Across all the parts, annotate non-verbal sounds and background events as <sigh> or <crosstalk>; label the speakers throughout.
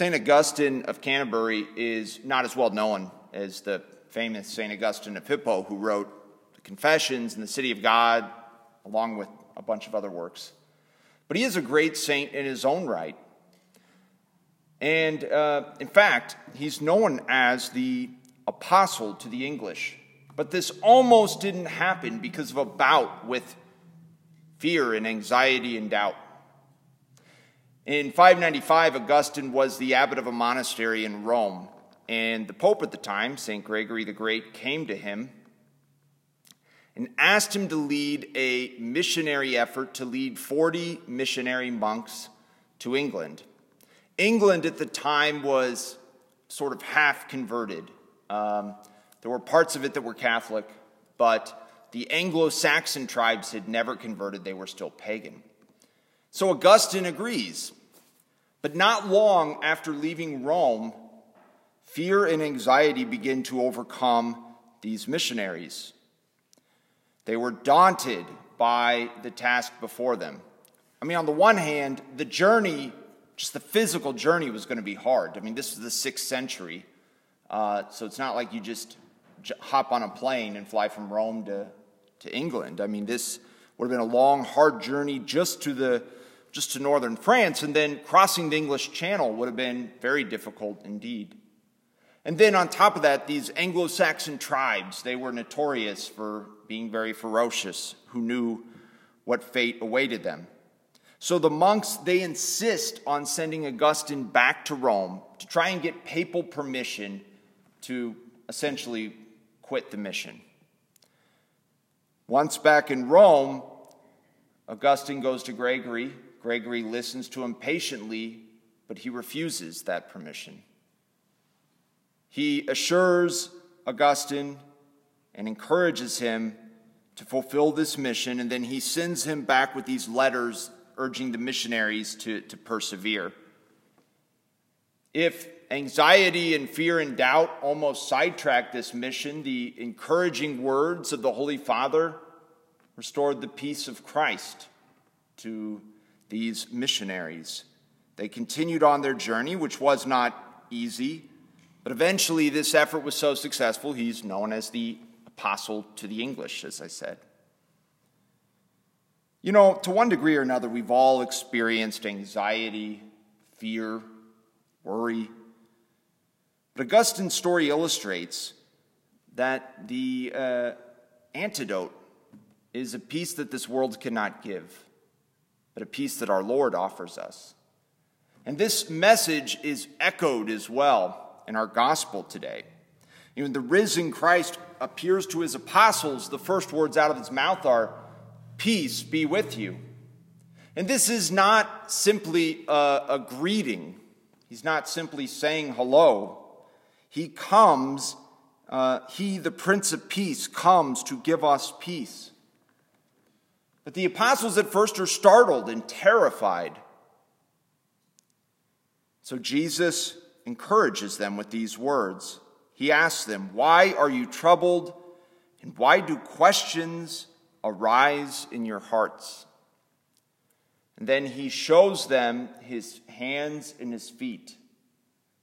Speaker 1: St. Augustine of Canterbury is not as well known as the famous St. Augustine of Hippo, who wrote the Confessions and the City of God, along with a bunch of other works. But he is a great saint in his own right. And uh, in fact, he's known as the apostle to the English. But this almost didn't happen because of a bout with fear and anxiety and doubt. In 595, Augustine was the abbot of a monastery in Rome, and the Pope at the time, St. Gregory the Great, came to him and asked him to lead a missionary effort to lead 40 missionary monks to England. England at the time was sort of half converted. Um, there were parts of it that were Catholic, but the Anglo Saxon tribes had never converted, they were still pagan. So Augustine agrees. But not long after leaving Rome, fear and anxiety begin to overcome these missionaries. They were daunted by the task before them. I mean, on the one hand, the journey, just the physical journey, was going to be hard. I mean, this is the sixth century, uh, so it's not like you just hop on a plane and fly from Rome to, to England. I mean, this would have been a long, hard journey just to the just to northern France, and then crossing the English Channel would have been very difficult indeed. And then on top of that, these Anglo Saxon tribes, they were notorious for being very ferocious, who knew what fate awaited them. So the monks, they insist on sending Augustine back to Rome to try and get papal permission to essentially quit the mission. Once back in Rome, Augustine goes to Gregory. Gregory listens to him patiently, but he refuses that permission. He assures Augustine and encourages him to fulfill this mission, and then he sends him back with these letters urging the missionaries to, to persevere. If anxiety and fear and doubt almost sidetracked this mission, the encouraging words of the Holy Father restored the peace of Christ to these missionaries. They continued on their journey, which was not easy, but eventually this effort was so successful, he's known as the apostle to the English, as I said. You know, to one degree or another, we've all experienced anxiety, fear, worry. But Augustine's story illustrates that the uh, antidote is a peace that this world cannot give, but a peace that our Lord offers us. And this message is echoed as well in our gospel today. Even the risen Christ appears to his apostles, the first words out of his mouth are, Peace be with you. And this is not simply a, a greeting, he's not simply saying hello. He comes, uh, he, the Prince of Peace, comes to give us peace. But the apostles at first are startled and terrified. So Jesus encourages them with these words. He asks them, Why are you troubled? And why do questions arise in your hearts? And then he shows them his hands and his feet,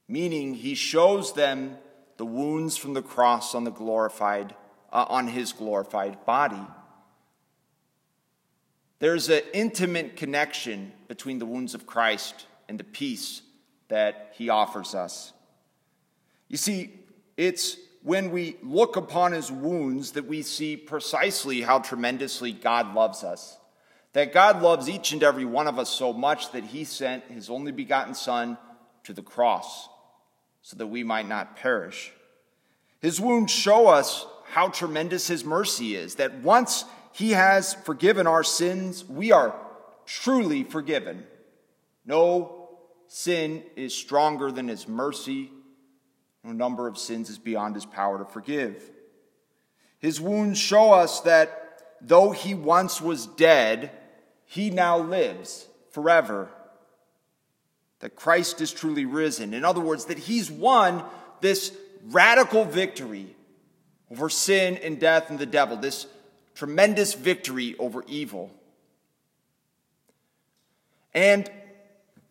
Speaker 1: meaning he shows them the wounds from the cross on the glorified uh, on his glorified body. There's an intimate connection between the wounds of Christ and the peace that he offers us. You see, it's when we look upon his wounds that we see precisely how tremendously God loves us. That God loves each and every one of us so much that he sent his only begotten Son to the cross so that we might not perish. His wounds show us how tremendous his mercy is, that once he has forgiven our sins, we are truly forgiven. No sin is stronger than his mercy no number of sins is beyond his power to forgive. His wounds show us that though he once was dead, he now lives forever. That Christ is truly risen. In other words, that he's won this radical victory over sin and death and the devil, this tremendous victory over evil. And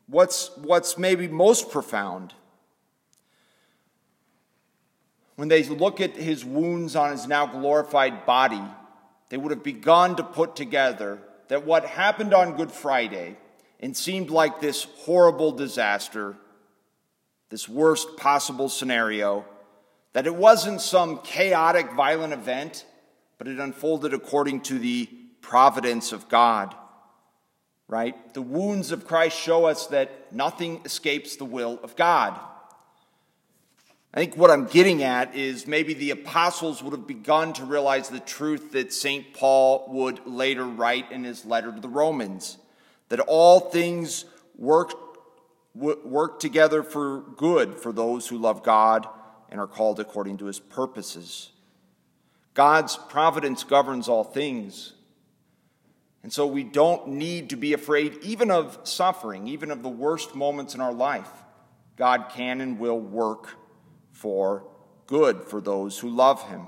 Speaker 1: what's, what's maybe most profound when they look at his wounds on his now glorified body, they would have begun to put together that what happened on Good Friday and seemed like this horrible disaster, this worst possible scenario, that it wasn't some chaotic, violent event, but it unfolded according to the providence of God. Right? The wounds of Christ show us that nothing escapes the will of God. I think what I'm getting at is maybe the apostles would have begun to realize the truth that St. Paul would later write in his letter to the Romans that all things work, work together for good for those who love God and are called according to his purposes. God's providence governs all things. And so we don't need to be afraid even of suffering, even of the worst moments in our life. God can and will work for good for those who love him.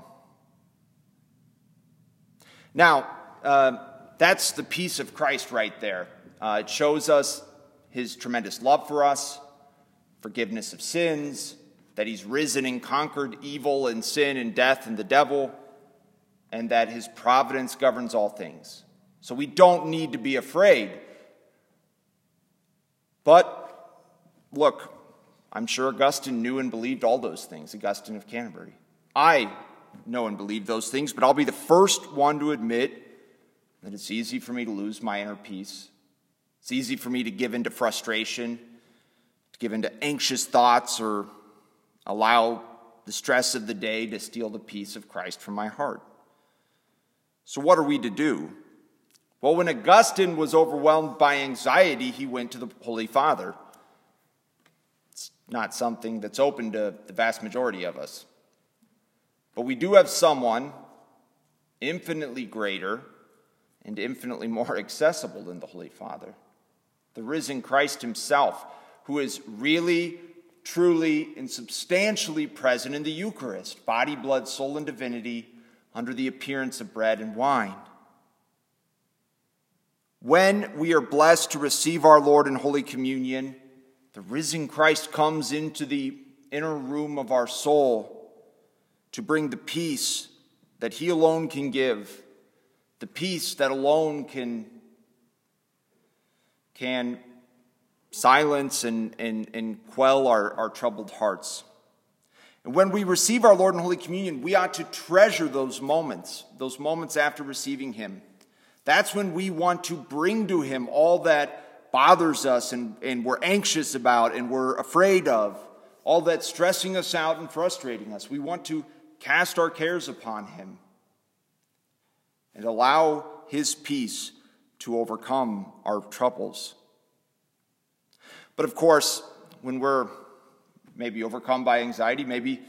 Speaker 1: Now, uh, that's the peace of Christ right there. Uh, it shows us his tremendous love for us, forgiveness of sins, that he's risen and conquered evil and sin and death and the devil, and that his providence governs all things. So we don't need to be afraid. But look, I'm sure Augustine knew and believed all those things, Augustine of Canterbury. I know and believe those things, but I'll be the first one to admit that it's easy for me to lose my inner peace. It's easy for me to give into frustration, to give into anxious thoughts, or allow the stress of the day to steal the peace of Christ from my heart. So, what are we to do? Well, when Augustine was overwhelmed by anxiety, he went to the Holy Father It's not something that's open to the vast majority of us. But we do have someone infinitely greater and infinitely more <laughs> accessible than the Holy Father the risen Christ Himself, who is really, truly, and substantially present in the Eucharist body, blood, soul, and divinity under the appearance of bread and wine. When we are blessed to receive our Lord in Holy Communion, the risen Christ comes into the inner room of our soul to bring the peace that He alone can give, the peace that alone can, can silence and, and, and quell our, our troubled hearts. And when we receive our Lord in Holy Communion, we ought to treasure those moments, those moments after receiving Him. That's when we want to bring to Him all that bothers us and, and we're anxious about and we're afraid of, all that's stressing us out and frustrating us. We want to cast our cares upon Him and allow His peace to overcome our troubles. But of course, when we're maybe overcome by anxiety, maybe,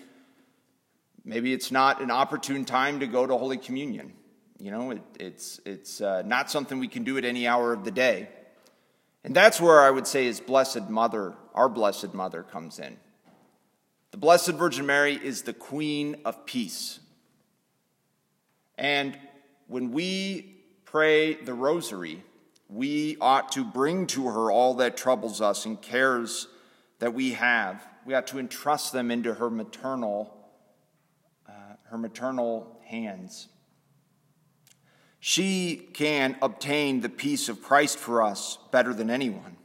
Speaker 1: maybe it's not an opportune time to go to Holy Communion. You know, it, it's, it's uh, not something we can do at any hour of the day. And that's where I would say his Blessed Mother, our Blessed Mother, comes in. The Blessed Virgin Mary is the Queen of Peace. And when we pray the Rosary, we ought to bring to her all that troubles us and cares that we have. We ought to entrust them into her maternal, uh, her maternal hands. She can obtain the peace of Christ for us better than anyone.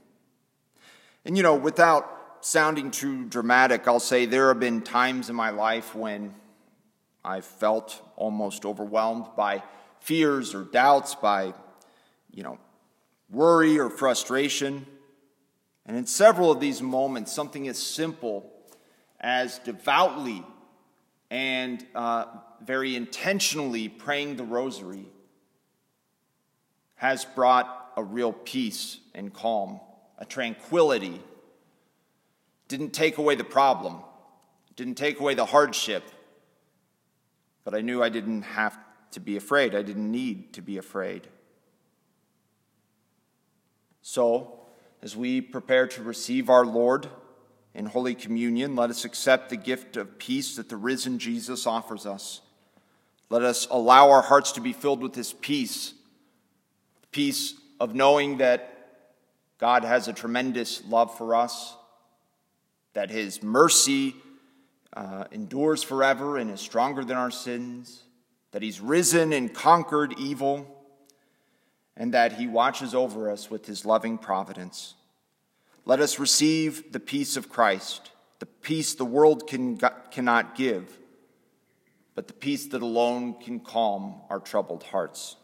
Speaker 1: And you know, without sounding too dramatic, I'll say there have been times in my life when I felt almost overwhelmed by fears or doubts, by, you know, worry or frustration. And in several of these moments, something as simple as devoutly and uh, very intentionally praying the rosary has brought a real peace and calm, a tranquility. Didn't take away the problem, didn't take away the hardship, but I knew I didn't have to be afraid. I didn't need to be afraid. So, as we prepare to receive our Lord in Holy Communion, let us accept the gift of peace that the risen Jesus offers us. Let us allow our hearts to be filled with His peace peace of knowing that God has a tremendous love for us, that his mercy uh, endures forever and is stronger than our sins, that he's risen and conquered evil, and that he watches over us with his loving providence. Let us receive the peace of Christ, the peace the world can, cannot give, but the peace that alone can calm our troubled hearts.